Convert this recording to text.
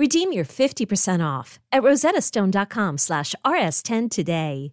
Redeem your 50% off at rosettastone.com slash rs10 today.